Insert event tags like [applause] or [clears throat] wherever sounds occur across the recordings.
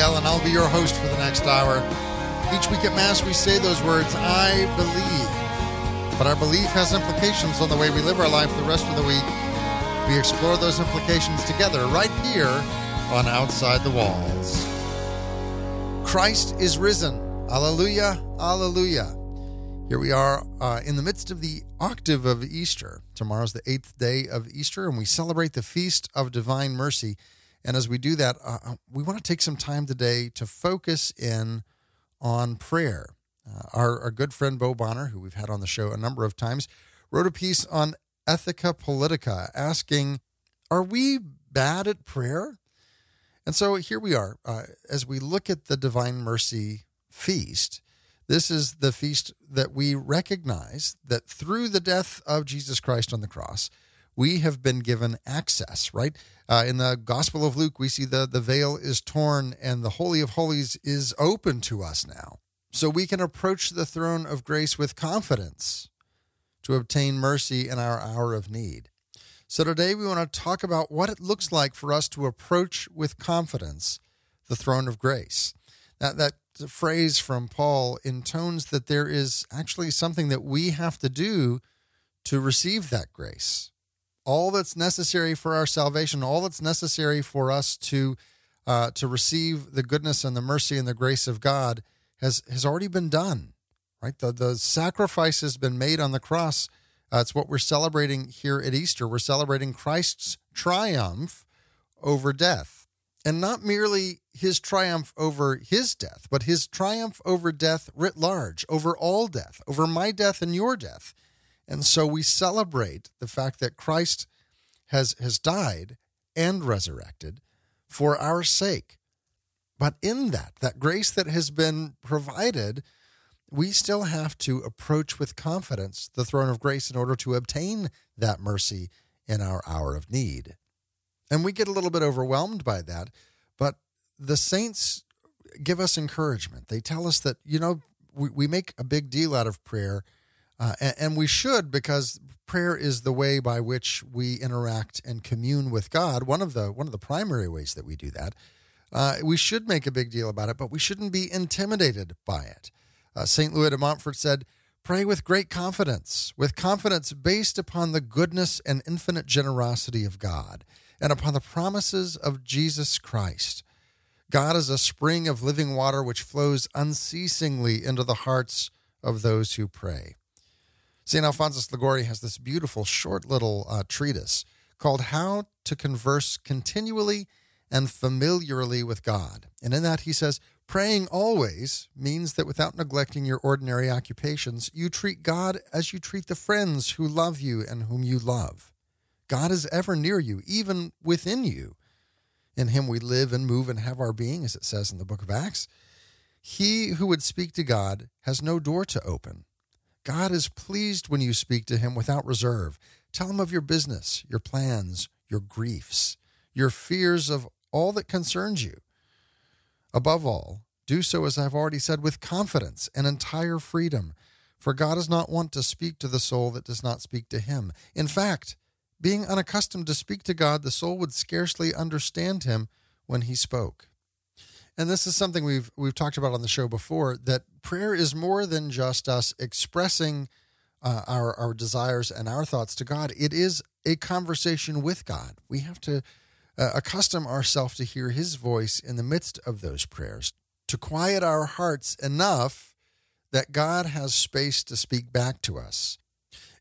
And I'll be your host for the next hour. Each week at Mass, we say those words, I believe. But our belief has implications on the way we live our life the rest of the week. We explore those implications together right here on Outside the Walls. Christ is risen. Alleluia, alleluia. Here we are uh, in the midst of the octave of Easter. Tomorrow's the eighth day of Easter, and we celebrate the Feast of Divine Mercy. And as we do that, uh, uh, we want to take some time today to focus in on prayer. Uh, our, our good friend Bo Bonner, who we've had on the show a number of times, wrote a piece on Ethika Politika asking, Are we bad at prayer? And so here we are. Uh, as we look at the Divine Mercy feast, this is the feast that we recognize that through the death of Jesus Christ on the cross, we have been given access, right? Uh, in the Gospel of Luke, we see the, the veil is torn and the Holy of Holies is open to us now. So we can approach the throne of grace with confidence to obtain mercy in our hour of need. So today we want to talk about what it looks like for us to approach with confidence the throne of grace. That, that phrase from Paul intones that there is actually something that we have to do to receive that grace all that's necessary for our salvation, all that's necessary for us to uh, to receive the goodness and the mercy and the grace of God has has already been done. Right, the the sacrifice has been made on the cross. Uh, it's what we're celebrating here at Easter. We're celebrating Christ's triumph over death, and not merely his triumph over his death, but his triumph over death writ large, over all death, over my death and your death. And so we celebrate the fact that Christ has, has died and resurrected for our sake. But in that, that grace that has been provided, we still have to approach with confidence the throne of grace in order to obtain that mercy in our hour of need. And we get a little bit overwhelmed by that, but the saints give us encouragement. They tell us that, you know, we, we make a big deal out of prayer uh, and, and, we should because prayer is the way by which we interact and commune with God. One of the one of the primary ways that we do that. Uh, we should make a big deal about it, but we shouldn't be intimidated by it. Uh, Saint Louis de Montfort said, "Pray with great confidence, with confidence based upon the goodness and infinite generosity of God, and upon the promises of Jesus Christ." God is a spring of living water which flows unceasingly into the hearts of those who pray. St. Alphonsus Liguori has this beautiful short little uh, treatise called How to Converse Continually and Familiarly with God. And in that, he says, Praying always means that without neglecting your ordinary occupations, you treat God as you treat the friends who love you and whom you love. God is ever near you, even within you. In him we live and move and have our being, as it says in the book of Acts. He who would speak to God has no door to open. God is pleased when you speak to him without reserve. Tell him of your business, your plans, your griefs, your fears of all that concerns you. Above all, do so, as I've already said, with confidence and entire freedom, for God does not want to speak to the soul that does not speak to him. In fact, being unaccustomed to speak to God, the soul would scarcely understand him when he spoke and this is something we've we've talked about on the show before that prayer is more than just us expressing uh, our our desires and our thoughts to God. It is a conversation with God. We have to uh, accustom ourselves to hear His voice in the midst of those prayers, to quiet our hearts enough that God has space to speak back to us.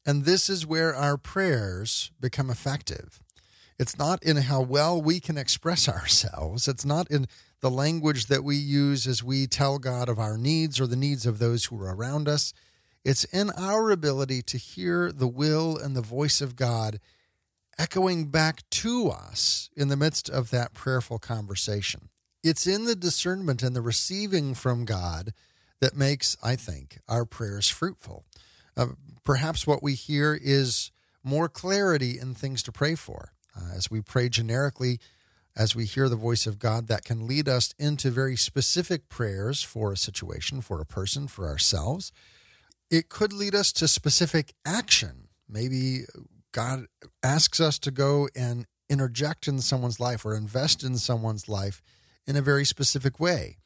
And this is where our prayers become effective. It's not in how well we can express ourselves. It's not in the language that we use as we tell God of our needs or the needs of those who are around us. It's in our ability to hear the will and the voice of God echoing back to us in the midst of that prayerful conversation. It's in the discernment and the receiving from God that makes, I think, our prayers fruitful. Uh, perhaps what we hear is more clarity in things to pray for. Uh, as we pray generically, as we hear the voice of God, that can lead us into very specific prayers for a situation, for a person, for ourselves. It could lead us to specific action. Maybe God asks us to go and interject in someone's life or invest in someone's life in a very specific way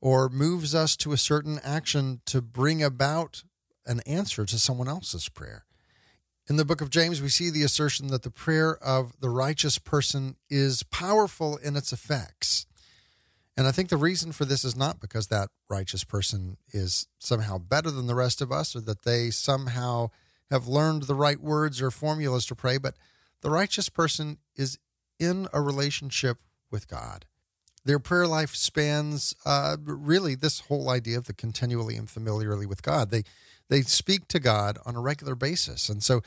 or moves us to a certain action to bring about an answer to someone else's prayer. In the book of James, we see the assertion that the prayer of the righteous person is powerful in its effects. And I think the reason for this is not because that righteous person is somehow better than the rest of us or that they somehow have learned the right words or formulas to pray, but the righteous person is in a relationship with God. Their prayer life spans uh, really this whole idea of the continually and familiarly with God. They they speak to God on a regular basis, and so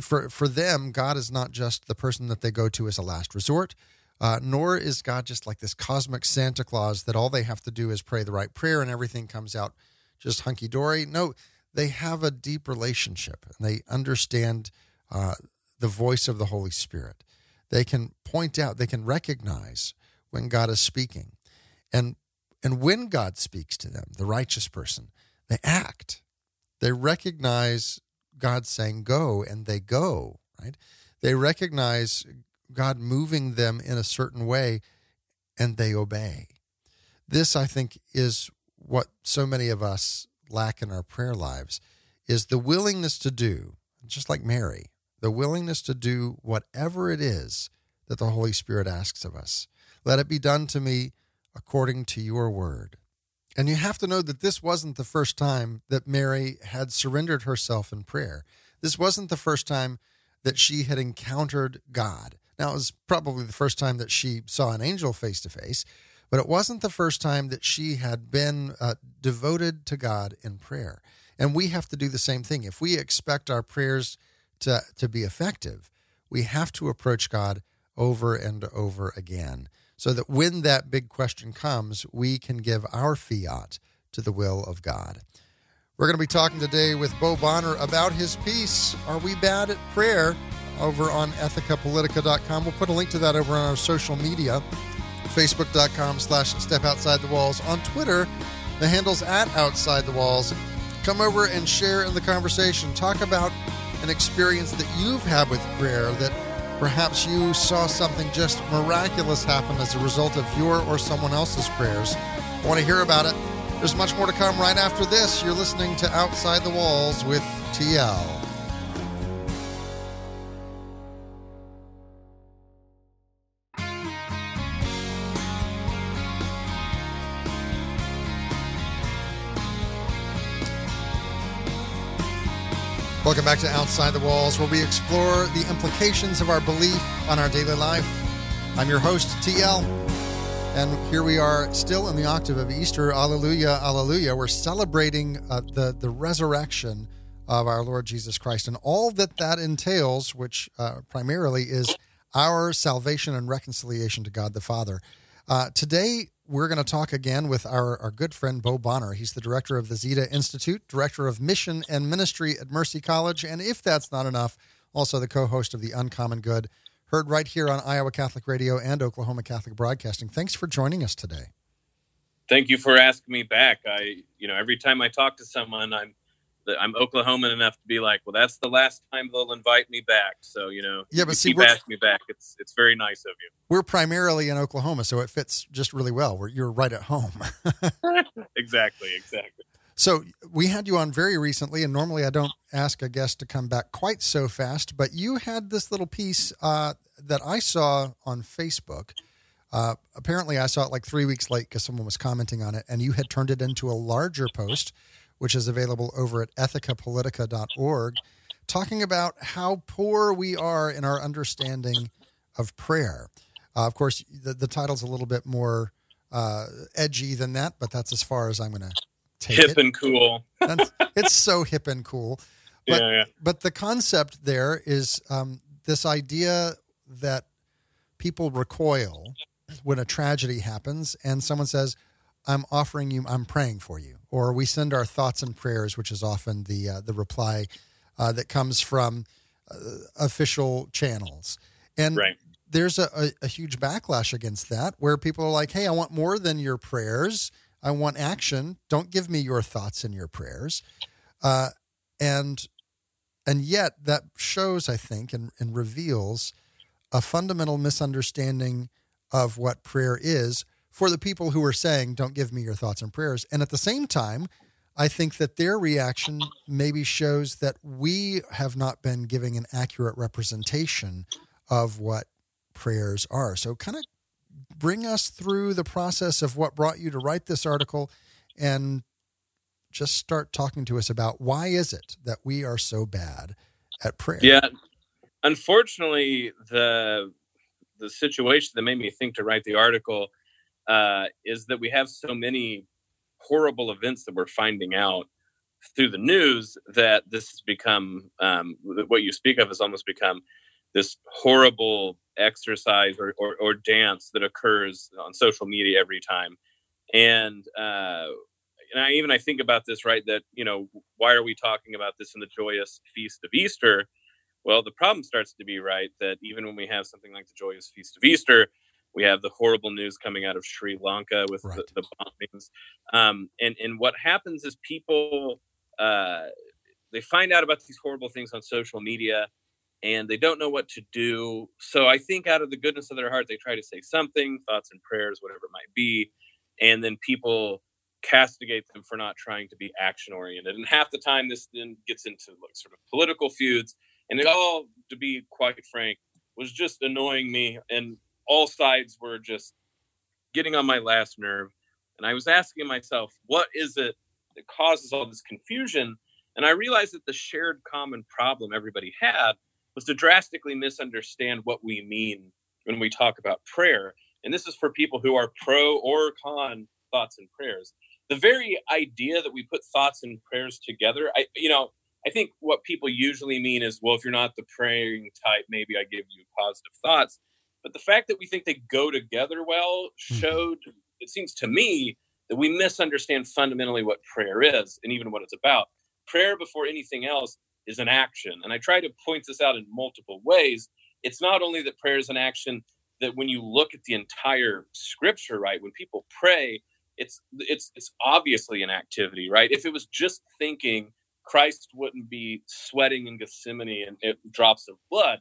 for for them, God is not just the person that they go to as a last resort. Uh, nor is God just like this cosmic Santa Claus that all they have to do is pray the right prayer and everything comes out just hunky dory. No, they have a deep relationship and they understand uh, the voice of the Holy Spirit. They can point out, they can recognize when God is speaking. And and when God speaks to them, the righteous person, they act. They recognize God saying go and they go, right? They recognize God moving them in a certain way and they obey. This I think is what so many of us lack in our prayer lives is the willingness to do, just like Mary, the willingness to do whatever it is that the Holy Spirit asks of us. Let it be done to me according to your word. And you have to know that this wasn't the first time that Mary had surrendered herself in prayer. This wasn't the first time that she had encountered God. Now, it was probably the first time that she saw an angel face to face, but it wasn't the first time that she had been uh, devoted to God in prayer. And we have to do the same thing. If we expect our prayers to, to be effective, we have to approach God over and over again so that when that big question comes, we can give our fiat to the will of God. We're going to be talking today with Bo Bonner about his piece, Are We Bad at Prayer? over on ethikapolitika.com. We'll put a link to that over on our social media, facebook.com slash step outside the walls. On Twitter, the handle's at outside the walls. Come over and share in the conversation. Talk about an experience that you've had with prayer that perhaps you saw something just miraculous happen as a result of your or someone else's prayers. I want to hear about it. There's much more to come right after this. You're listening to Outside the Walls with TL. Welcome back to Outside the Walls, where we explore the implications of our belief on our daily life. I'm your host, TL, and here we are still in the octave of Easter. Alleluia, Alleluia. We're celebrating uh, the, the resurrection of our Lord Jesus Christ and all that that entails, which uh, primarily is our salvation and reconciliation to God the Father. Uh, today, we're going to talk again with our, our good friend Bo Bonner. He's the director of the Zeta Institute, director of mission and ministry at Mercy College, and if that's not enough, also the co host of The Uncommon Good, heard right here on Iowa Catholic Radio and Oklahoma Catholic Broadcasting. Thanks for joining us today. Thank you for asking me back. I, you know, every time I talk to someone, I'm I'm Oklahoman enough to be like, well, that's the last time they'll invite me back. So you know, yeah, but see, keep asking me back. It's it's very nice of you. We're primarily in Oklahoma, so it fits just really well. We're, you're right at home. [laughs] exactly, exactly. So we had you on very recently, and normally I don't ask a guest to come back quite so fast, but you had this little piece uh, that I saw on Facebook. Uh, apparently, I saw it like three weeks late because someone was commenting on it, and you had turned it into a larger post which is available over at ethikapolitika.org, talking about how poor we are in our understanding of prayer. Uh, of course, the, the title's a little bit more uh, edgy than that, but that's as far as I'm going to take hip it. Hip and cool. it's so hip and cool. [laughs] But, yeah, yeah. but the concept there is um, this idea that people recoil when a tragedy happens and someone says, I'm offering you, I'm praying for you. Or we send our thoughts and prayers, which is often the, uh, the reply uh, that comes from uh, official channels. And right. there's a, a, a, huge backlash against that where people are like, hey, I want more than your prayers. I want action. Don't give me your thoughts and your prayers. Uh, and and yet that shows, I think, and, and reveals a fundamental misunderstanding of what prayer is for the people who are saying, "Don't give me your thoughts and prayers," and at the same time, I think that their reaction maybe shows that we have not been giving an accurate representation of what prayers are. So, kind of bring us through the process of what brought you to write this article and just start talking to us about why is it that we are so bad at prayer? Yeah. Unfortunately, the the situation that made me think to write the article uh, is that we have so many horrible events that we're finding out through the news that this has become um, what you speak of has almost become this horrible exercise or, or, or, dance that occurs on social media every time and uh, and I even I think about this right that you know why are we talking about this in the joyous feast of Easter? Well, the problem starts to be right that even when we have something like the joyous feast of Easter, we have the horrible news coming out of Sri Lanka with right. the, the, bombings, um, and and what happens is people uh, they find out about these horrible things on social media, and they don't know what to do. So I think out of the goodness of their heart, they try to say something, thoughts and prayers, whatever it might be, and then people castigate them for not trying to be action oriented. And half the time, this then gets into like sort of political feuds, and it all, to be quite frank, was just annoying me. And all sides were just getting on my last nerve. And I was asking myself, what is it that causes all this confusion? And I realized that the shared common problem everybody had was to drastically misunderstand what we mean when we talk about prayer. And this is for people who are pro or con thoughts and prayers the very idea that we put thoughts and prayers together, I, you know, I think what people usually mean is, well, if you're not the praying type, maybe I give you positive thoughts. But the fact that we think they go together well hmm. showed, it seems to me, that we misunderstand fundamentally what prayer is and even what it's about. Prayer, before anything else, is an action. And I try to point this out in multiple ways. It's not only that prayer is an action, that when you look at the entire scripture, right, when people pray, it's it's it's obviously an activity, right? If it was just thinking, Christ wouldn't be sweating in Gethsemane and it, drops of blood.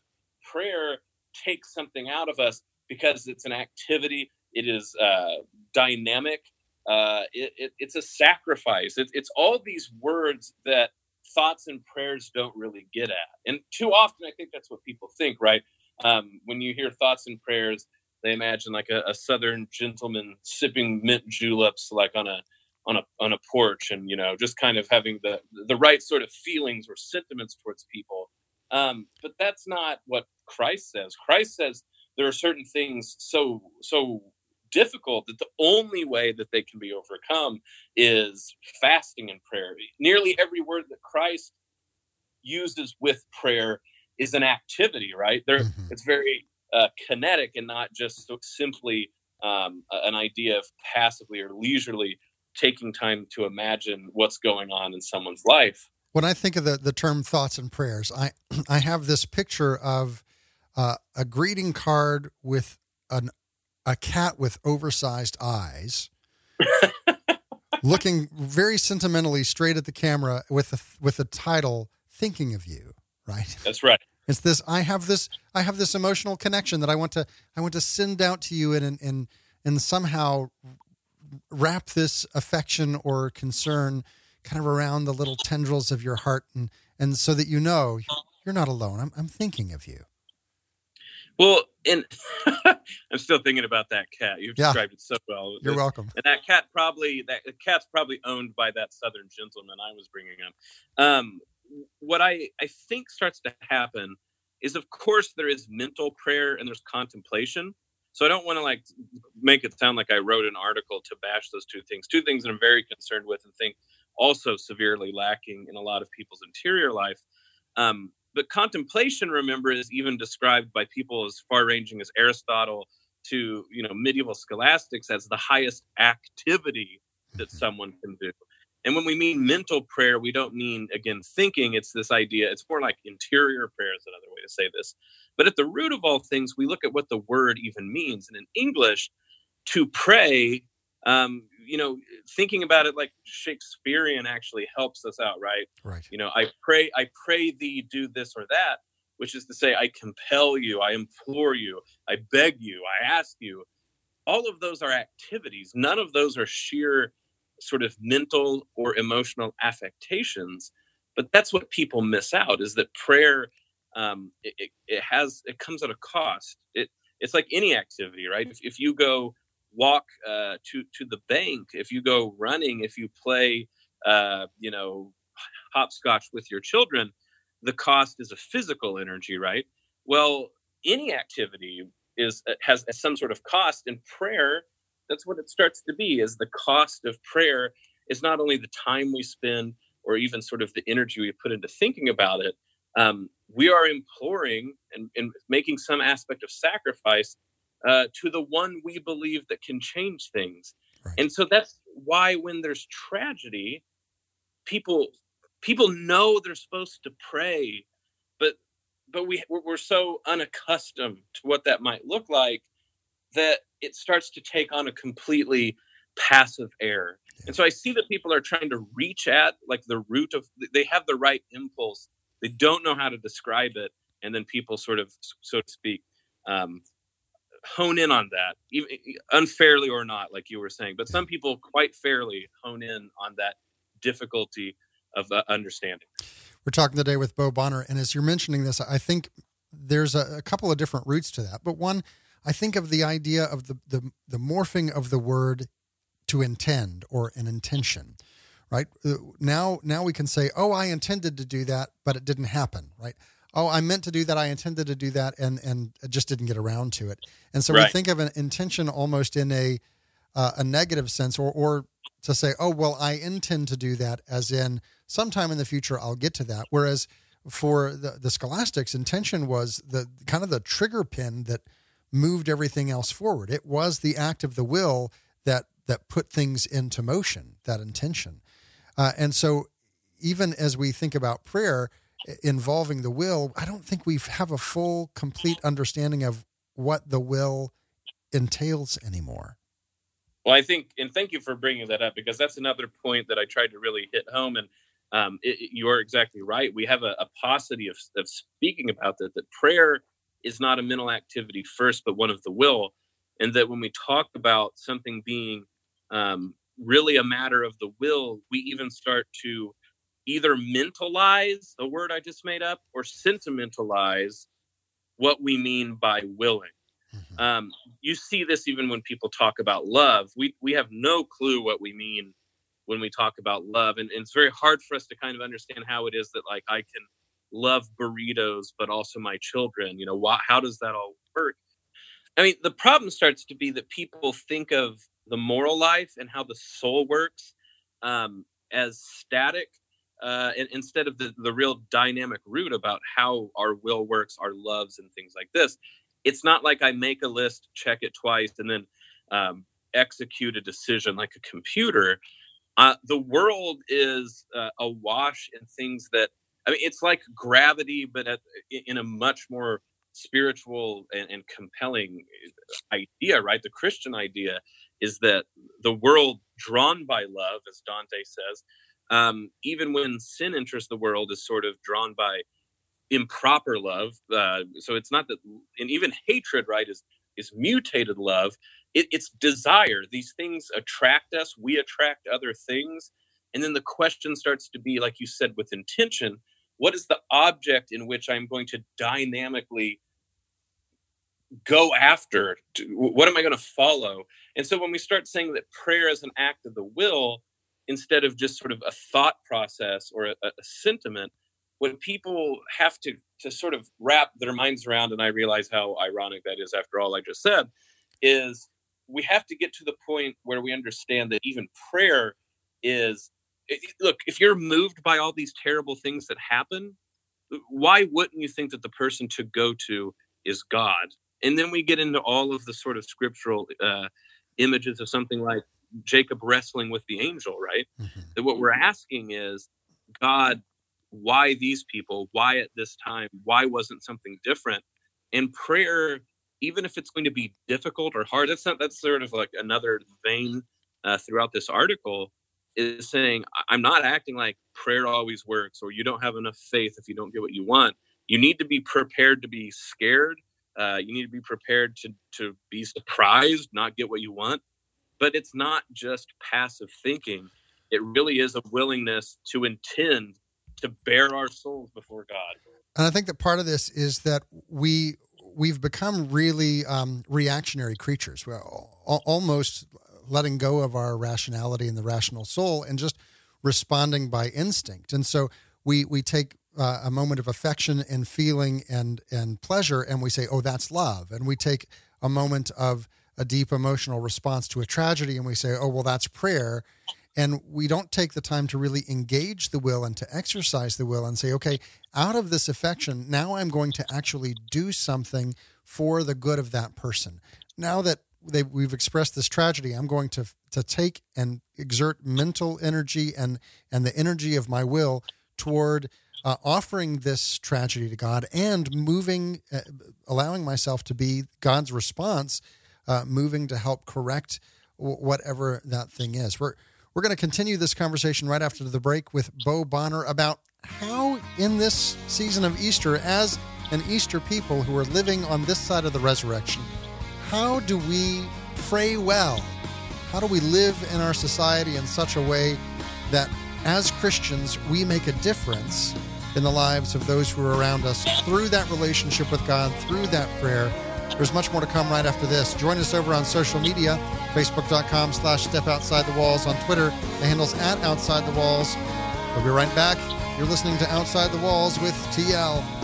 Prayer takes something out of us because it's an activity. It is uh, dynamic. Uh, it, it, it's a sacrifice. It, it's all these words that thoughts and prayers don't really get at. And too often, I think that's what people think, right? Um, when you hear thoughts and prayers, they imagine like a, a southern gentleman sipping mint juleps like on a on a on a porch and you know just kind of having the the right sort of feelings or sentiments towards people um, but that's not what christ says christ says there are certain things so so difficult that the only way that they can be overcome is fasting and prayer nearly every word that christ uses with prayer is an activity right there mm-hmm. it's very uh, kinetic and not just so simply um, an idea of passively or leisurely taking time to imagine what's going on in someone's life. When I think of the, the term thoughts and prayers, I, [clears throat] I have this picture of uh, a greeting card with an, a cat with oversized eyes. [laughs] looking very sentimentally straight at the camera with the with the title "Thinking of You." Right. That's right. It's this I have this I have this emotional connection that I want to I want to send out to you and and and somehow wrap this affection or concern kind of around the little tendrils of your heart and and so that you know you're not alone. I'm I'm thinking of you. Well, and [laughs] I'm still thinking about that cat. You've described it so well. You're welcome. And that cat probably that cat's probably owned by that southern gentleman I was bringing up. Um, what I, I think starts to happen is, of course, there is mental prayer and there's contemplation. So I don't want to like make it sound like I wrote an article to bash those two things. Two things that I'm very concerned with and think also severely lacking in a lot of people's interior life. Um, but contemplation, remember, is even described by people as far-ranging as Aristotle to you know medieval scholastics as the highest activity that mm-hmm. someone can do. And when we mean mental prayer, we don't mean, again, thinking. It's this idea, it's more like interior prayer is another way to say this. But at the root of all things, we look at what the word even means. And in English, to pray, um, you know, thinking about it like Shakespearean actually helps us out, right? Right. You know, I pray, I pray thee do this or that, which is to say, I compel you, I implore you, I beg you, I ask you. all of those are activities. None of those are sheer sort of mental or emotional affectations. But that's what people miss out is that prayer um, it, it, has it comes at a cost. It it's like any activity, right? If, if you go walk uh, to to the bank, if you go running, if you play, uh, you know, hopscotch with your children, the cost is a physical energy, right? Well, any activity is uh, has some sort of cost, and prayer that's what it starts to be. Is the cost of prayer is not only the time we spend or even sort of the energy we put into thinking about it. Um, we are imploring and, and, making some aspect of sacrifice uh, to the one we believe that can change things. Right. And so that's why when there's tragedy, people people know they're supposed to pray, but but we we're so unaccustomed to what that might look like that it starts to take on a completely passive air. And so I see that people are trying to reach at like the root of they have the right impulse. They don't know how to describe it, and then people sort of, so to speak, um, hone in on that, even unfairly or not, like you were saying. But some people quite fairly hone in on that difficulty of uh, understanding. We're talking today with Bo Bonner, and as you're mentioning this, I think there's a, a couple of different roots to that. But one, I think of the idea of the, the the morphing of the word to intend or an intention right uh, now now we can say oh i intended to do that but it didn't happen right oh i meant to do that i intended to do that and and just didn't get around to it and so right. we think of an intention almost in a uh, a negative sense or or to say oh well i intend to do that as in sometime in the future i'll get to that whereas for the, the scholastics intention was the kind of the trigger pin that moved everything else forward it was the act of the will that that put things into motion, that intention. Uh, and so, even as we think about prayer involving the will, I don't think we have a full, complete understanding of what the will entails anymore. Well, I think, and thank you for bringing that up because that's another point that I tried to really hit home. And um, it, you are exactly right. We have a, a paucity of, of speaking about that, that prayer is not a mental activity first, but one of the will. And that when we talk about something being um, really a matter of the will, we even start to either mentalize a word I just made up or sentimentalize what we mean by willing. Mm-hmm. Um, you see this even when people talk about love. We we have no clue what we mean when we talk about love, and, and it's very hard for us to kind of understand how it is that like I can love burritos but also my children. You know, why, how does that all work? I mean, the problem starts to be that people think of the moral life and how the soul works um, as static uh, instead of the, the real dynamic root about how our will works, our loves, and things like this. It's not like I make a list, check it twice, and then um, execute a decision like a computer. Uh, the world is uh, awash in things that I mean, it's like gravity, but at, in a much more spiritual and, and compelling idea, right? The Christian idea is that the world drawn by love, as Dante says, um, even when sin enters the world, is sort of drawn by improper love. Uh, so it's not that, and even hatred, right, is is mutated love. It, it's desire. These things attract us. We attract other things, and then the question starts to be, like you said, with intention. What is the object in which I'm going to dynamically go after? What am I going to follow? And so when we start saying that prayer is an act of the will instead of just sort of a thought process or a, a sentiment, what people have to to sort of wrap their minds around, and I realize how ironic that is after all I just said, is we have to get to the point where we understand that even prayer is look, if you're moved by all these terrible things that happen, why wouldn't you think that the person to go to is God? And then we get into all of the sort of scriptural uh, images of something like Jacob wrestling with the angel, right? Mm-hmm. That what we're asking is, God, why these people? Why at this time? Why wasn't something different? And prayer, even if it's going to be difficult or hard, that's not that's sort of like another vein uh, throughout this article is saying, I'm not acting like prayer always works or you don't have enough faith if you don't get what you want. You need to be prepared to be scared Uh, you need to be prepared to to be surprised, not get what you want. But it's not just passive thinking. It really is a willingness to intend to bare our souls before God. And I think that part of this is that we we've become really um, reactionary creatures. We're almost letting go of our rationality and the rational soul and just responding by instinct. And so we we take uh, a moment of affection and feeling and and pleasure, and we say, "Oh, that's love." And we take a moment of a deep emotional response to a tragedy, and we say, "Oh, well, that's prayer." And we don't take the time to really engage the will and to exercise the will and say, "Okay, out of this affection, now I'm going to actually do something for the good of that person." Now that they, we've expressed this tragedy, I'm going to to take and exert mental energy and and the energy of my will toward uh, offering this tragedy to God and moving, uh, allowing myself to be God's response, uh, moving to help correct w- whatever that thing is. We're we're going to continue this conversation right after the break with Bo Bonner about how, in this season of Easter, as an Easter people who are living on this side of the resurrection, how do we pray well? How do we live in our society in such a way that as Christians, we make a difference in the lives of those who are around us through that relationship with God, through that prayer. There's much more to come right after this. Join us over on social media, facebook.com slash step outside the walls. On Twitter, the handle's at outside the walls. We'll be right back. You're listening to Outside the Walls with TL.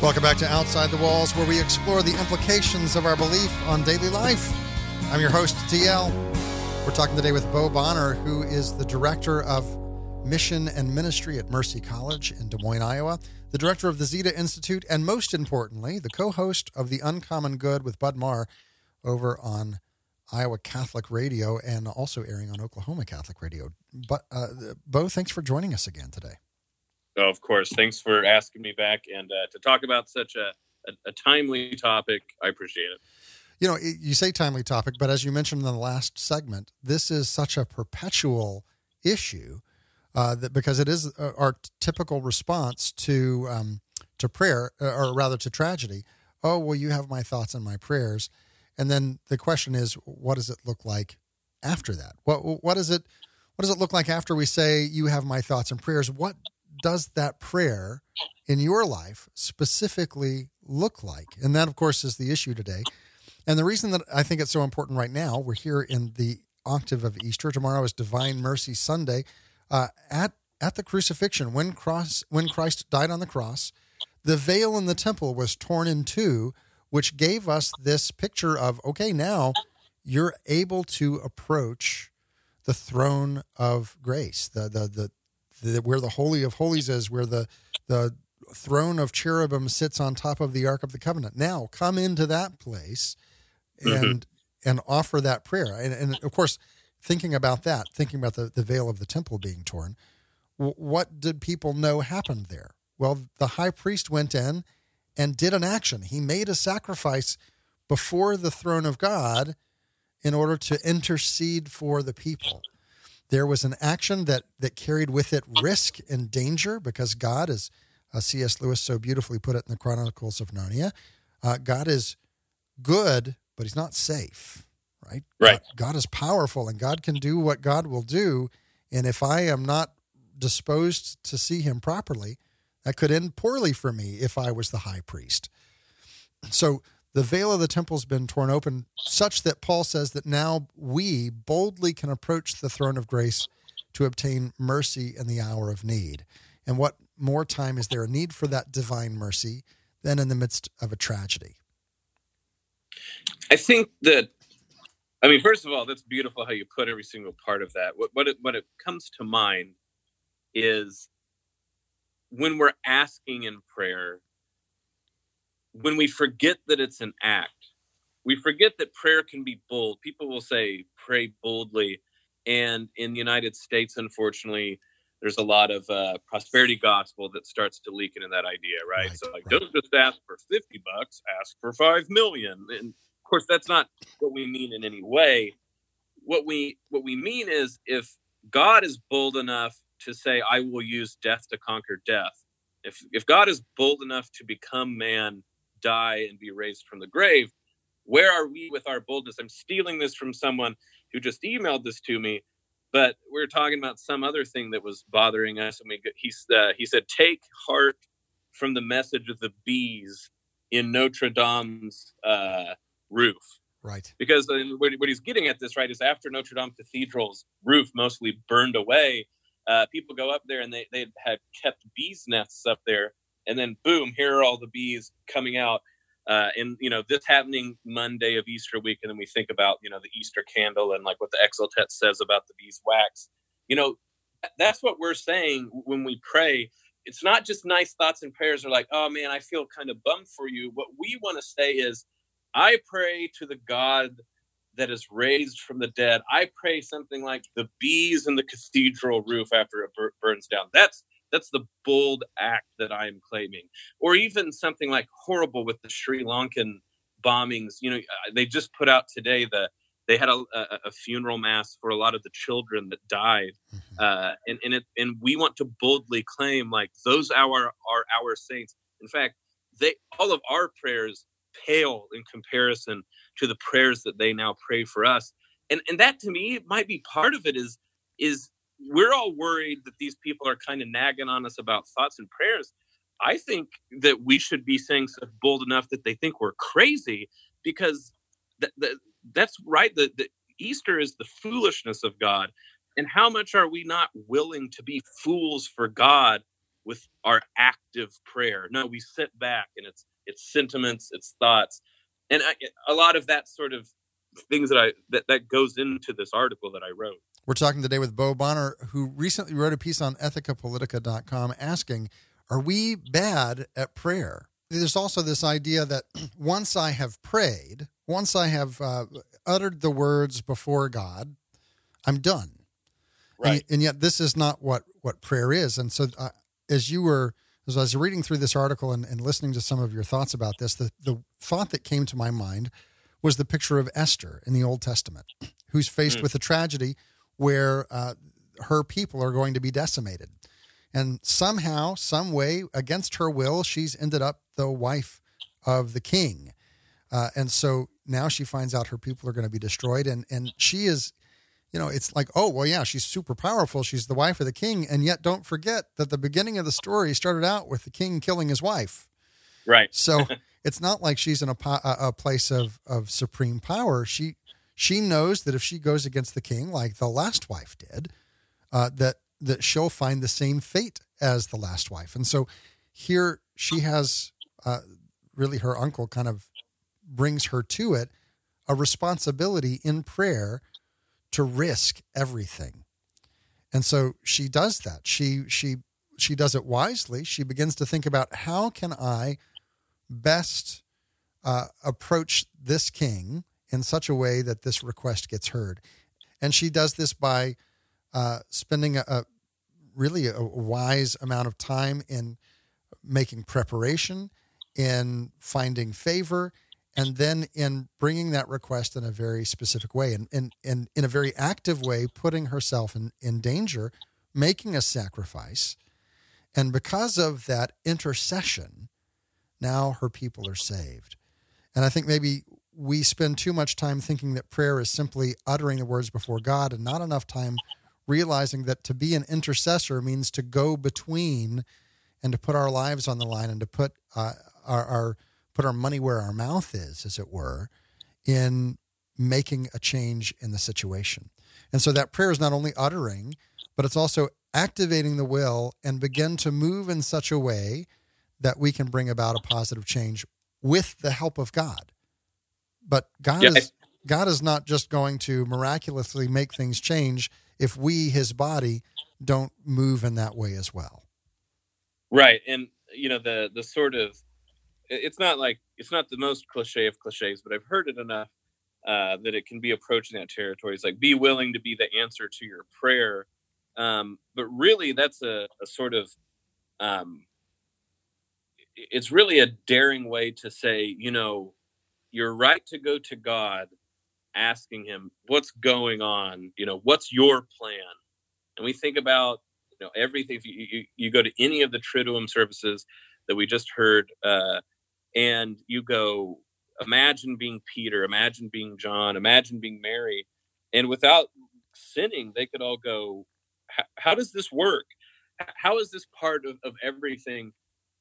Welcome back to Outside the Walls, where we explore the implications of our belief on daily life. I'm your host, TL. We're talking today with Bo Bonner, who is the director of mission and ministry at Mercy College in Des Moines, Iowa, the director of the Zeta Institute, and most importantly, the co host of The Uncommon Good with Bud Marr over on Iowa Catholic Radio and also airing on Oklahoma Catholic Radio. But, uh, Bo, thanks for joining us again today. Of course. Thanks for asking me back and uh, to talk about such a, a, a, timely topic. I appreciate it. You know, you say timely topic, but as you mentioned in the last segment, this is such a perpetual issue uh, that because it is uh, our typical response to um, to prayer, uh, or rather to tragedy. Oh, well, you have my thoughts and my prayers, and then the question is, what does it look like after that? What what is it? What does it look like after we say you have my thoughts and prayers? What does that prayer in your life specifically look like? And that, of course, is the issue today. And the reason that I think it's so important right now, we're here in the octave of Easter. Tomorrow is Divine Mercy Sunday. Uh, at at the crucifixion, when cross when Christ died on the cross, the veil in the temple was torn in two, which gave us this picture of okay, now you're able to approach the throne of grace, the the the the, where the holy of holies is, where the the throne of cherubim sits on top of the ark of the covenant. Now come into that place mm-hmm. and mm-hmm. and offer that prayer. And, and, of course, thinking about that, thinking about the, the veil of the temple being torn, w- what did people know happened there? Well, the high priest went in and did an action. He made a sacrifice before the throne of God in order to intercede for the people. There was an action that that carried with it risk and danger because God, as uh, C.S. Lewis so beautifully put it in the Chronicles of Narnia, uh, God is good, but He's not safe. Right. Right. God, God is powerful, and God can do what God will do. And if I am not disposed to see Him properly, that could end poorly for me if I was the high priest. So the veil of the temple has been torn open, such that Paul says that now we boldly can approach the throne of grace to obtain mercy in the hour of need. And what more time is there a need for that divine mercy than in the midst of a tragedy? I think that, I mean, first of all, that's beautiful how you put every single part of that. What, what, it, what it comes to mind is when we're asking in prayer, when we forget that it's an act, we forget that prayer can be bold. People will say, pray boldly. And in the United States, unfortunately, there's a lot of uh, prosperity gospel that starts to leak into that idea, right? right so like, right. don't just ask for 50 bucks, ask for 5 million. And of course, that's not what we mean in any way. What we what we mean is if God is bold enough to say, I will use death to conquer death. If if God is bold enough to become man, die and be raised from the grave, where are we with our boldness? I'm stealing this from someone who just emailed this to me but we are talking about some other thing that was bothering us, and we he uh, he said, "Take heart from the message of the bees in Notre Dame's uh, roof." Right. Because uh, what, what, he's getting at this right is after Notre Dame Cathedral's roof mostly burned away, uh, people go up there and they they had kept bees nests up there, and then boom, here are all the bees coming out uh, and you know this happening Monday of Easter week, and then we think about you know the Easter candle and like what the Exultet says about the beeswax. You know, that's what we're saying when we pray. It's not just nice thoughts and prayers are like, oh man, I feel kind of bummed for you. What we want to say is, I pray to the God that is raised from the dead. I pray something like the bees in the cathedral roof after it burns down. That's that's the bold act that I am claiming. Or even something like horrible with the Sri Lankan bombings. You know, uh, they just put out today the they had a, a, funeral mass for a lot of the children that died, mm-hmm. uh, and and it and we want to boldly claim like those are are our saints. In fact, they all of our prayers pale in comparison to the prayers that they now pray for us. And and that to me might be part of it is is we're all worried that these people are kind of nagging on us about thoughts and prayers. I think that we should be saying stuff bold enough that they think we're crazy because th- th- that's right. The, the Easter is the foolishness of God. And how much are we not willing to be fools for God with our active prayer? No, we sit back and it's it's sentiments, it's thoughts, and I, a lot of that sort of things that I that that goes into this article that I wrote. We're talking today with Bo Bonner, who recently wrote a piece on ethikapolitika.com asking, Are we bad at prayer? There's also this idea that [clears throat] once I have prayed, once I have uh, uttered the words before God, I'm done. Right. And, and, yet, this is not what, what prayer is. And so, uh, as you were, as I was reading through this article and, and listening to some of your thoughts about this, the, the thought that came to my mind was the picture of Esther in the Old Testament, [clears throat] who's faced mm. with a tragedy where uh, her people are going to be decimated. And somehow, some way, against her will, she's ended up the wife of the king. Uh, and so now she finds out her people are going to be destroyed. And, and she is, you know, it's like, oh, well, yeah, she's super powerful. She's the wife of the king. And yet, don't forget that the beginning of the story started out with the king killing his wife. Right. So [laughs] it's not like she's in a, a place of, of supreme power. She she knows that if she goes against the king, like the last wife did, uh, that that she'll find the same fate as the last wife. And so here she has uh, really her uncle kind of brings her to it a responsibility in prayer to risk everything. And so she does that. She she she does it wisely. She begins to think about how can I best uh, approach this king in such a way that this request gets heard. And she does this by uh, spending a, a really a wise amount of time in making preparation, in finding favor, and then in bringing that request in a very specific way and, and, and in a very active way, putting herself in, in danger, making a sacrifice. And because of that intercession, now her people are saved. And I think maybe we spend too much time thinking that prayer is simply uttering the words before God and not enough time realizing that to be an intercessor means to go between and to put our lives on the line and to put uh, our, our put our money where our mouth is, as it were, in making a change in the situation. And so that prayer is not only uttering, but it's also activating the will and begin to move in such a way that we can bring about a positive change with the help of God. But God yeah, is God is not just going to miraculously make things change if we, His body, don't move in that way as well. Right, and you know the the sort of it's not like it's not the most cliche of cliches, but I've heard it enough uh, that it can be approaching that territory. It's like be willing to be the answer to your prayer. Um, but really, that's a, a sort of um, it's really a daring way to say, you know, you're right to go to God, asking Him, "What's going on? You know, what's your plan?" And we think about, you know, everything. If you, you, you go to any of the Triduum services that we just heard, uh, and you go, imagine being Peter, imagine being John, imagine being Mary, and without sinning, they could all go, "How does this work? How is this part of, of everything?"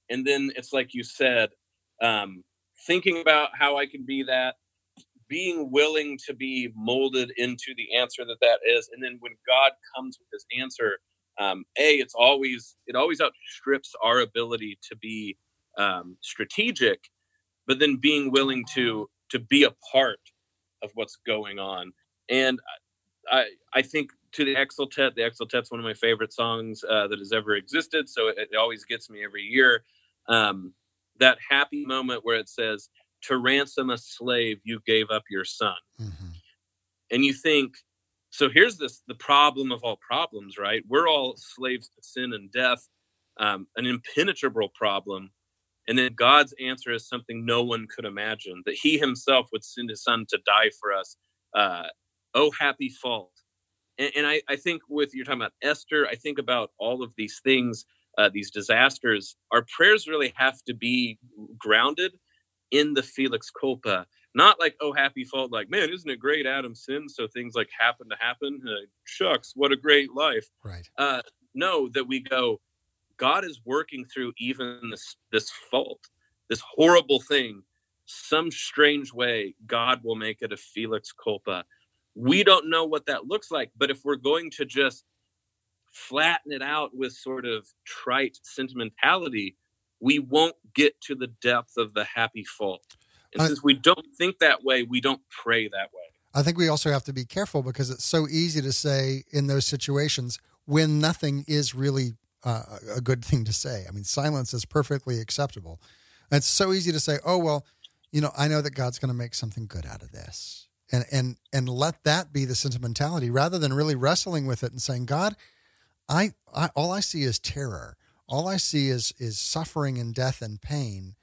And then it's like you said, um, thinking about how I can be that, being willing to be molded into the answer that that is, and then when God comes with His answer, um, a it's always it always outstrips our ability to be um, strategic, but then being willing to to be a part of what's going on. And I I think to the Exultet, the Exultet's one of my favorite songs uh, that has ever existed. So it, it, always gets me every year. Um, that happy moment where it says, "To ransom a slave, you gave up your son," mm-hmm. and you think, so here's this the problem of all problems, right? We're all slaves to sin and death, um, an impenetrable problem. And then God's answer is something no one could imagine that He Himself would send His Son to die for us. Uh, oh, happy fault. And, and I, I, think with you're talking about Esther, I think about all of these things, uh, these disasters. Our prayers really have to be grounded in the Felix Culpa, not like oh happy fault, like man, isn't it great Adam sinned, so things like happen to happen. Uh, shucks, what a great life. Right. Uh, no, that we go God is working through even this this fault, this horrible thing. Some strange way, God will make it a Felix culpa. We don't know what that looks like, but if we're going to just flatten it out with sort of trite sentimentality, we won't get to the depth of the happy fault. And I, since we don't think that way, we don't pray that way. I think we also have to be careful because it's so easy to say in those situations when nothing is really uh, a good thing to say. I mean, silence is perfectly acceptable. And it's so easy to say, "Oh well, you know, I know that God's going to make something good out of this," and and and let that be the sentimentality rather than really wrestling with it and saying, "God, I, I all I see is terror. All I see is is suffering and death and pain."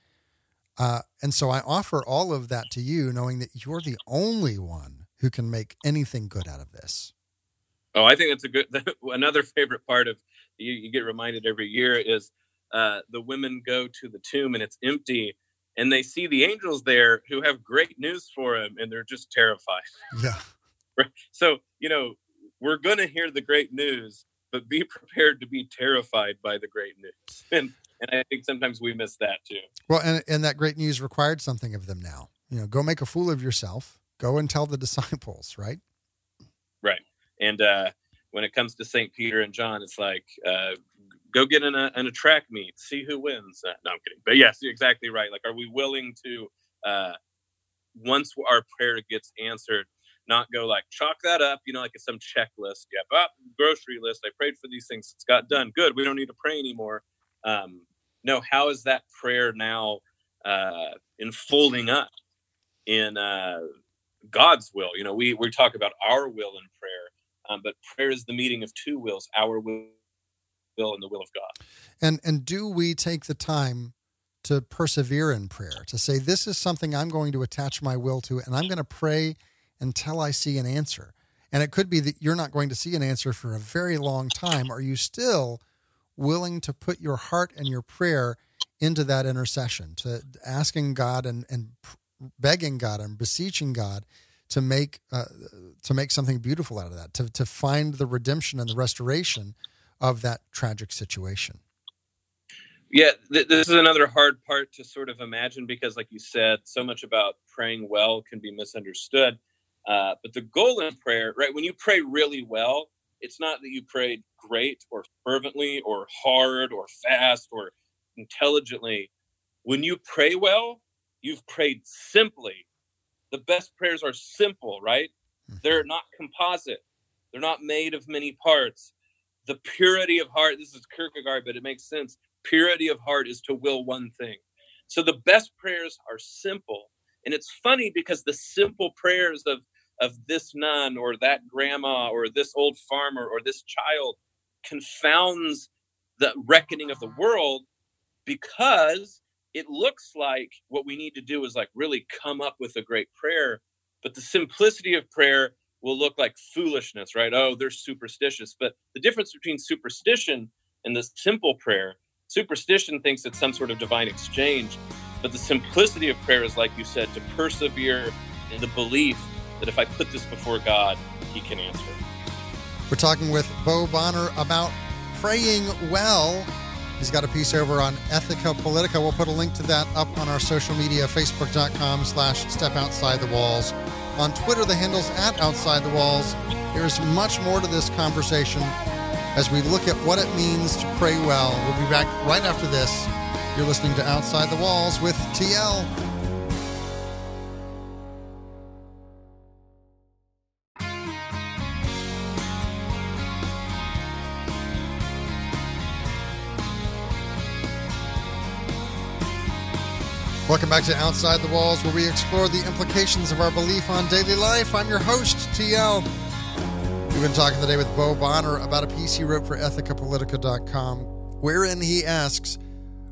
Uh, and so I offer all of that to you, knowing that you're the only one who can make anything good out of this. Oh, I think that's a good [laughs] another favorite part of you, you get reminded every year is uh, the women go to the tomb and it's empty and they see the angels there who have great news for them and they're just terrified. Yeah. [laughs] so, you know, we're going to hear the great news, but be prepared to be terrified by the great news. [laughs] And, and I think sometimes we miss that too. Well, and, and that great news required something of them now. You know, go make a fool of yourself. Go and tell the [laughs] disciples, right? Right. And uh, when it comes to St. Peter and John, it's like, uh, go get in a, in a track meet, see who wins. Uh, no, I'm kidding. But yes, you're exactly right. Like, are we willing to, uh, once our prayer gets answered, not go like chalk that up, you know, like it's some checklist. Yeah, but grocery list. I prayed for these things. It's got done. Good. We don't need to pray anymore. Um, no, how is that prayer now uh, unfolding up in uh, God's will? You know, we we talk about our will in prayer, um, but prayer is the meeting of two wills, our will will and the will of God. And and do we take the time to persevere in prayer, to say, this is something I'm going to attach my will to, and I'm going to pray until I see an answer. And it could be that you're not going to see an answer for a very long time. Are you still willing to put your heart and your prayer into that intercession, to asking God and, and begging God and beseeching God to make uh, to make something beautiful out of that, to to find the redemption and the restoration of that tragic situation. Yeah, th- this is another hard part to sort of imagine because, like you said, so much about praying well can be misunderstood. Uh, but the goal in prayer, right, when you pray really well, it's not that you prayed great or fervently or hard or fast or intelligently. When you pray well, you've prayed simply the best prayers are simple, right? Mm-hmm. They're not composite. They're not made of many parts. The purity of heart, this is Kierkegaard, but it makes sense. Purity of heart is to will one thing. So the best prayers are simple. And it's funny because the simple prayers of, of this nun or that grandma or this old farmer or this child, confounds the reckoning of the world because it looks like what we need to do is like really come up with a great prayer but the simplicity of prayer will look like foolishness right? Oh they're superstitious. But the difference between superstition and the simple prayer superstition thinks it's some sort of divine exchange but the simplicity of prayer is like you said to persevere in the belief that if i put this before god he can answer we're talking with bo bonner about praying well He's got a piece over on Ethika Politika. We'll put a link to that up on our social media, facebook.com slash step outside the walls. On Twitter, the handle's at outside the walls. There's much more to this conversation as we look at what it means to pray well. We'll be back right after this. You're listening to Outside the Walls with TL. Welcome back to Outside the Walls, where we explore the implications of our belief on daily life. I'm your host, TL. We've been talking today with Bo Bonner about a piece he wrote for ethikapolitika.com, wherein he asks,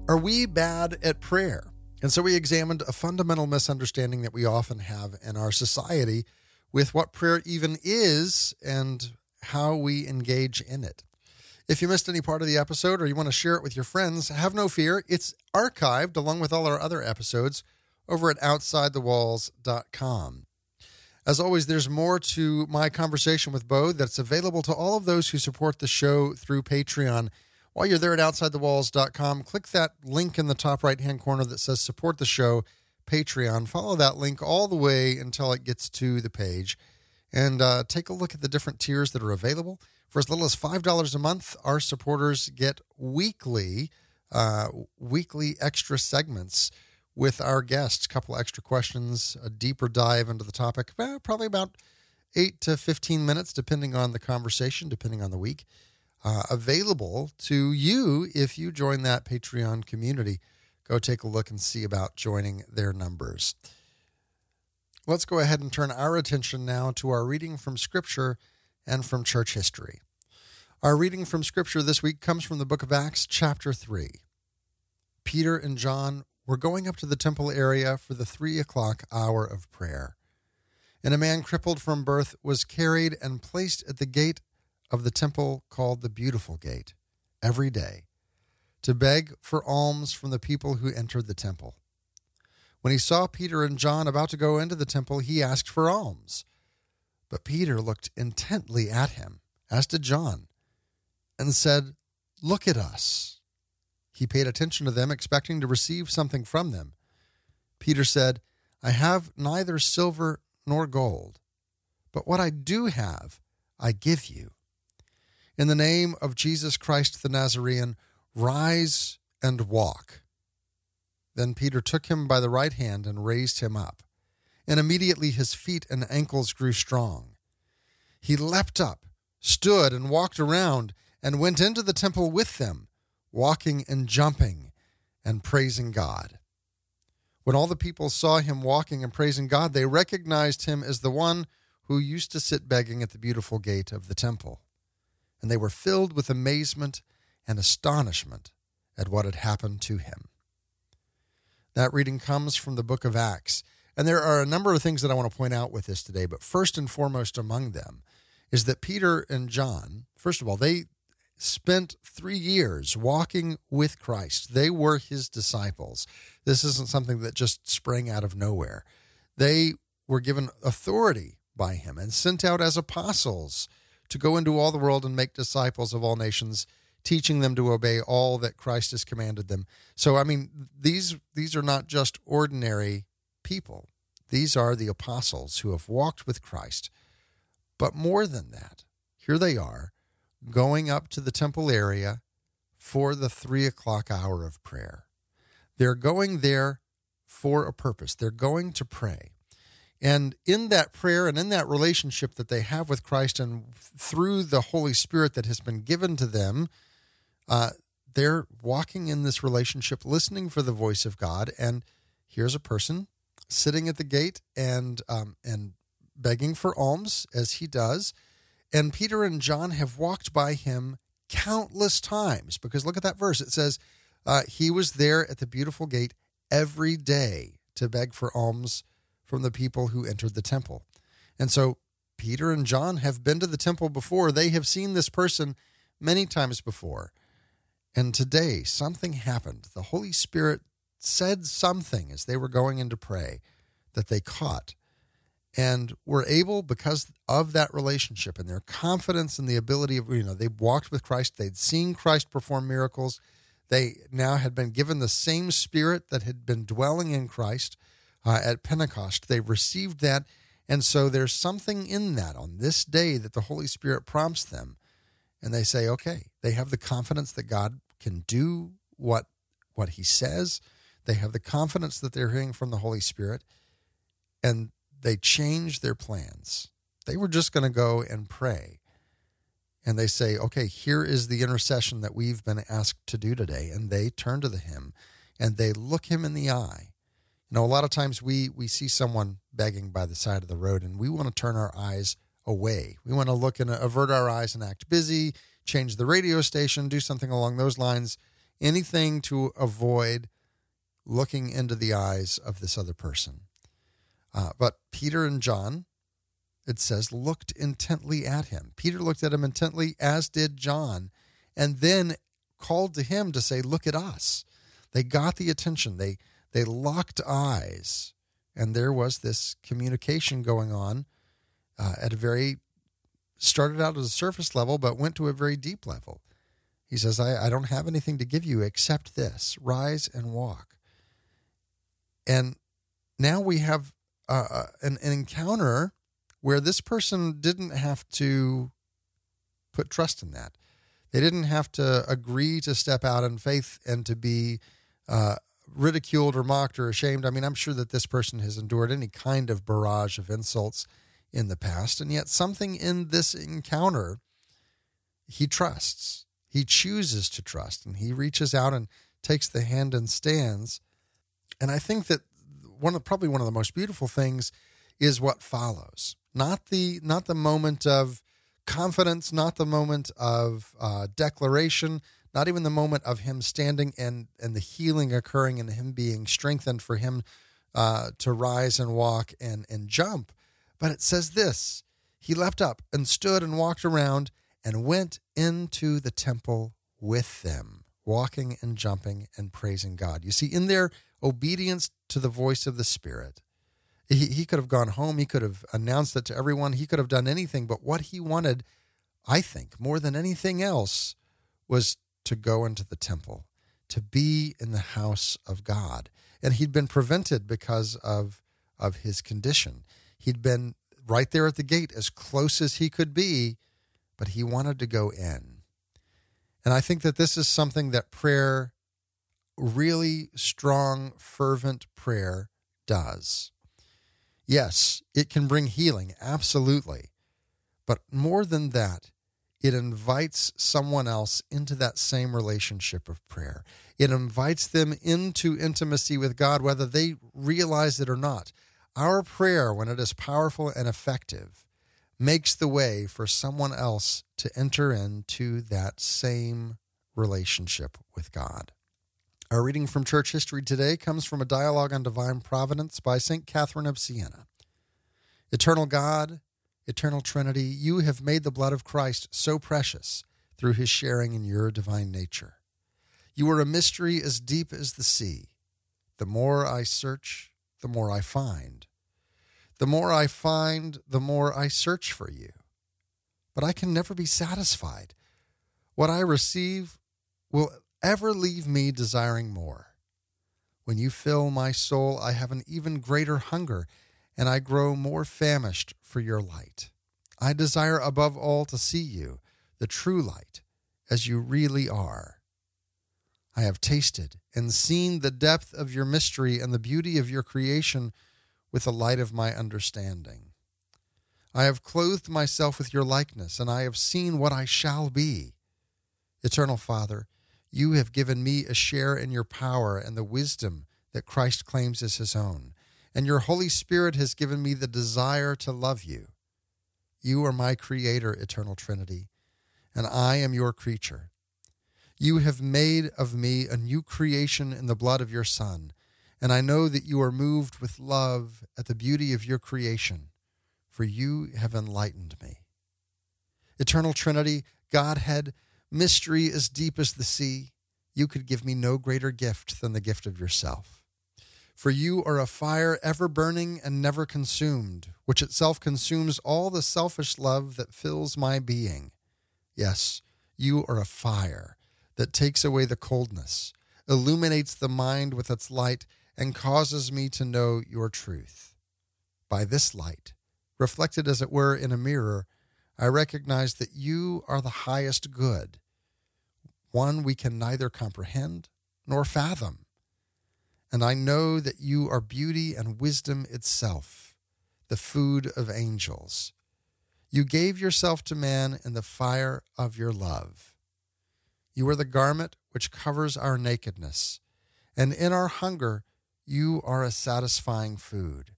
Are we bad at prayer? And so we examined a fundamental misunderstanding that we often have in our society with what prayer even is and how we engage in it. If you missed any part of the episode or you want to share it with your friends, have no fear. It's archived along with all our other episodes over at OutsideTheWalls.com. As always, there's more to my conversation with Bo that's available to all of those who support the show through Patreon. While you're there at OutsideTheWalls.com, click that link in the top right hand corner that says Support the Show Patreon. Follow that link all the way until it gets to the page and uh, take a look at the different tiers that are available. For as little as $5 a month, our supporters get weekly, uh, weekly extra segments with our guests, a couple extra questions, a deeper dive into the topic, eh, probably about 8 to 15 minutes, depending on the conversation, depending on the week. Uh, available to you if you join that Patreon community. Go take a look and see about joining their numbers. Let's go ahead and turn our attention now to our reading from Scripture and from church history. Our reading from Scripture this week comes from the book of Acts, chapter 3. Peter and John were going up to the temple area for the three o'clock hour of prayer. And a man crippled from birth was carried and placed at the gate of the temple called the Beautiful Gate every day to beg for alms from the people who entered the temple. When he saw Peter and John about to go into the temple, he asked for alms. But Peter looked intently at him, as did John, and said, Look at us. He paid attention to them, expecting to receive something from them. Peter said, I have neither silver nor gold, but what I do have, I give you. In the name of Jesus Christ the Nazarene, rise and walk. Then Peter took him by the right hand and raised him up and immediately his feet and ankles grew strong. He leapt up, stood, and walked around, and went into the temple with them, walking and jumping and praising God. When all the people saw him walking and praising God, they recognized him as the one who used to sit begging at the beautiful gate of the temple. And they were filled with amazement and astonishment at what had happened to him. That reading comes from the book of Acts. And there are a number of things that I want to point out with this today, but first and foremost among them is that Peter and John, first of all, they spent three years walking with Christ. They were his disciples. This isn't something that just sprang out of nowhere. They were given authority by him and sent out as apostles to go into all the world and make disciples of all nations teaching them to obey all that Christ has commanded them. So I mean these these are not just ordinary people. These are the apostles who have walked with Christ. But more than that, here they are going up to the temple area for the three o'clock hour of prayer. They're going there for a purpose, they're going to pray. And in that prayer and in that relationship that they have with Christ and through the Holy Spirit that has been given to them, uh, they're walking in this relationship, listening for the voice of God. And here's a person sitting at the gate and um, and begging for alms as he does. And Peter and John have walked by him countless times because look at that verse. It says, uh, He was there at the beautiful gate every day to beg for alms from the people who entered the temple. And so Peter and John have been to the temple before. They have seen this person many times before. And today, something happened. The Holy Spirit said something as they were going in to pray that they caught and were able because of that relationship and their confidence in the ability of you know they walked with Christ they'd seen Christ perform miracles they now had been given the same spirit that had been dwelling in Christ uh, at Pentecost. They received that and so there's something in that on this day that the Holy Spirit prompts them and they say okay. They have the confidence that God can do what what he says they have the confidence that they're hearing from the Holy Spirit and they change their plans. They were just going to go and pray. And they say, okay, here is the intercession that we've been asked to do today. And they turn to the him and they look him in the eye. You know, a lot of times we, we see someone begging by the side of the road and we want to turn our eyes away. We want to look and avert our eyes and act busy, change the radio station, do something along those lines, anything to avoid looking into the eyes of this other person. Uh, but Peter and John, it says, looked intently at him. Peter looked at him intently, as did John, and then called to him to say, Look at us. They got the attention. They they locked eyes, and there was this communication going on uh, at a very started out at a surface level, but went to a very deep level. He says, I, I don't have anything to give you except this rise and walk. And now we have uh, an, an encounter where this person didn't have to put trust in that. They didn't have to agree to step out in faith and to be uh, ridiculed or mocked or ashamed. I mean, I'm sure that this person has endured any kind of barrage of insults in the past, and yet something in this encounter he trusts. He chooses to trust, and he reaches out and takes the hand and stands. And I think that one of probably one of the most beautiful things is what follows. Not the not the moment of confidence, not the moment of uh, declaration, not even the moment of him standing and and the healing occurring and him being strengthened for him uh, to rise and walk and and jump. But it says this: He leapt up and stood and walked around and went into the temple with them, walking and jumping and praising God. You see, in their obedience to the voice of the Spirit. He, he could have gone home. He could have announced it to everyone. He could have done anything. But what he wanted, I think, more than anything else, was to go into the temple, to be in the house of God. And he'd been prevented because of, of his condition. He'd been right there at the gate, as close as he could be, but he wanted to go in. And I think that this is something that prayer really strong, fervent prayer does. Yes, it can bring healing, absolutely. But more than that, it invites someone else into that same relationship of prayer. It invites them into intimacy with God, whether they realize it or not. Our prayer, when it is powerful and effective, makes the way for someone else to enter into that same relationship with God. Our reading from church history today comes from a dialogue on divine providence by St. Catherine of Siena. Eternal God, eternal Trinity, you have made the blood of Christ so precious through his sharing in your divine nature. You are a mystery as deep as the sea. The more I search, the more I find. The more I find, the more I search for you. But I can never be satisfied. What I receive will ever leave me desiring more. When you fill my soul, I have an even greater hunger, and I grow more famished for your light. I desire above all to see you, the true light, as you really are. I have tasted and seen the depth of your mystery and the beauty of your creation with the light of my understanding. I have clothed myself with your likeness, and I have seen what I shall be. Eternal Father, you have given me a share in your power and the wisdom that Christ claims as his own. And your Holy Spirit has given me the desire to love you. You are my Creator, Eternal Trinity. and I am your creature. You have made of me a new creation in the blood of your Son, and I know that you are moved with love at the beauty of your creation, for you have enlightened me. Eternal Trinity, Godhead, mystery as deep as the sea, you could give me no greater gift than the gift of yourself. For you are a fire ever burning and never consumed, which itself consumes all the selfish love that fills my being. Yes, you are a fire that takes away the coldness, illuminates the mind with its light, and causes me to know your truth. By this light, reflected as it were in a mirror, I recognize that you are the highest good, one we can neither comprehend nor fathom and I know that you are beauty and wisdom itself, the food of angels. You gave yourself to man in the fire of your love. You are the garment which covers our nakedness, and in our hunger you are a satisfying food.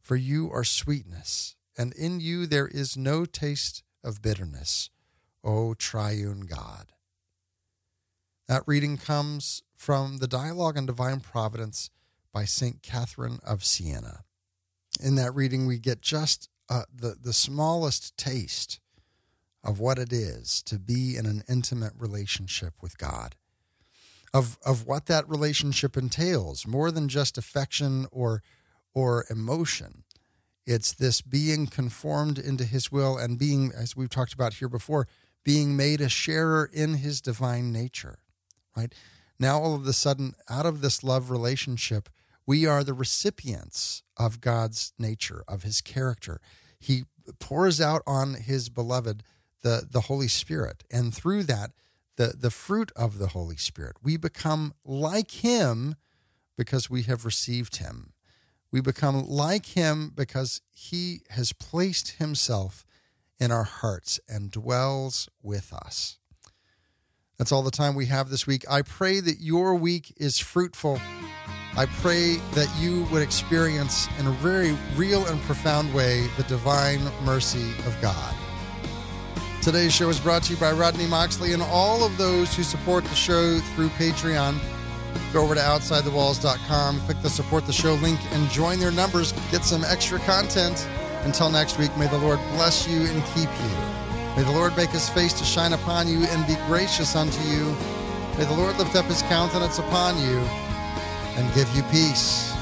For you are sweetness, and in you there is no taste of bitterness, O triune God. That reading comes from the Dialogue on Divine Providence by St. Catherine of Siena. In that reading, we get just uh, the, the smallest taste of what it is to be in an intimate relationship with God, of, of what that relationship entails, more than just affection or, or emotion. It's this being conformed into his will and being, as we've talked about here before, being made a sharer in his divine nature right? Now, all of a sudden, out of this love relationship, we are the recipients of God's nature, of his character. He pours out on his beloved the, the Holy Spirit. And through that, the, the fruit of the Holy Spirit, we become like him because we have received him. We become like him because he has placed himself in our hearts and dwells with us. That's all the time we have this week. I pray that your week is fruitful. I pray that you would experience in a very real and profound way the divine mercy of God. Today's show is brought to you by Rodney Moxley and all of those who support the show through Patreon. Go over to OutsideTheWalls.com, click the support the show link, and join their numbers. Get some extra content. Until next week, may the Lord bless you and keep you. May the Lord make his face to shine upon you and be gracious unto you. May the Lord lift up his countenance upon you and give you peace.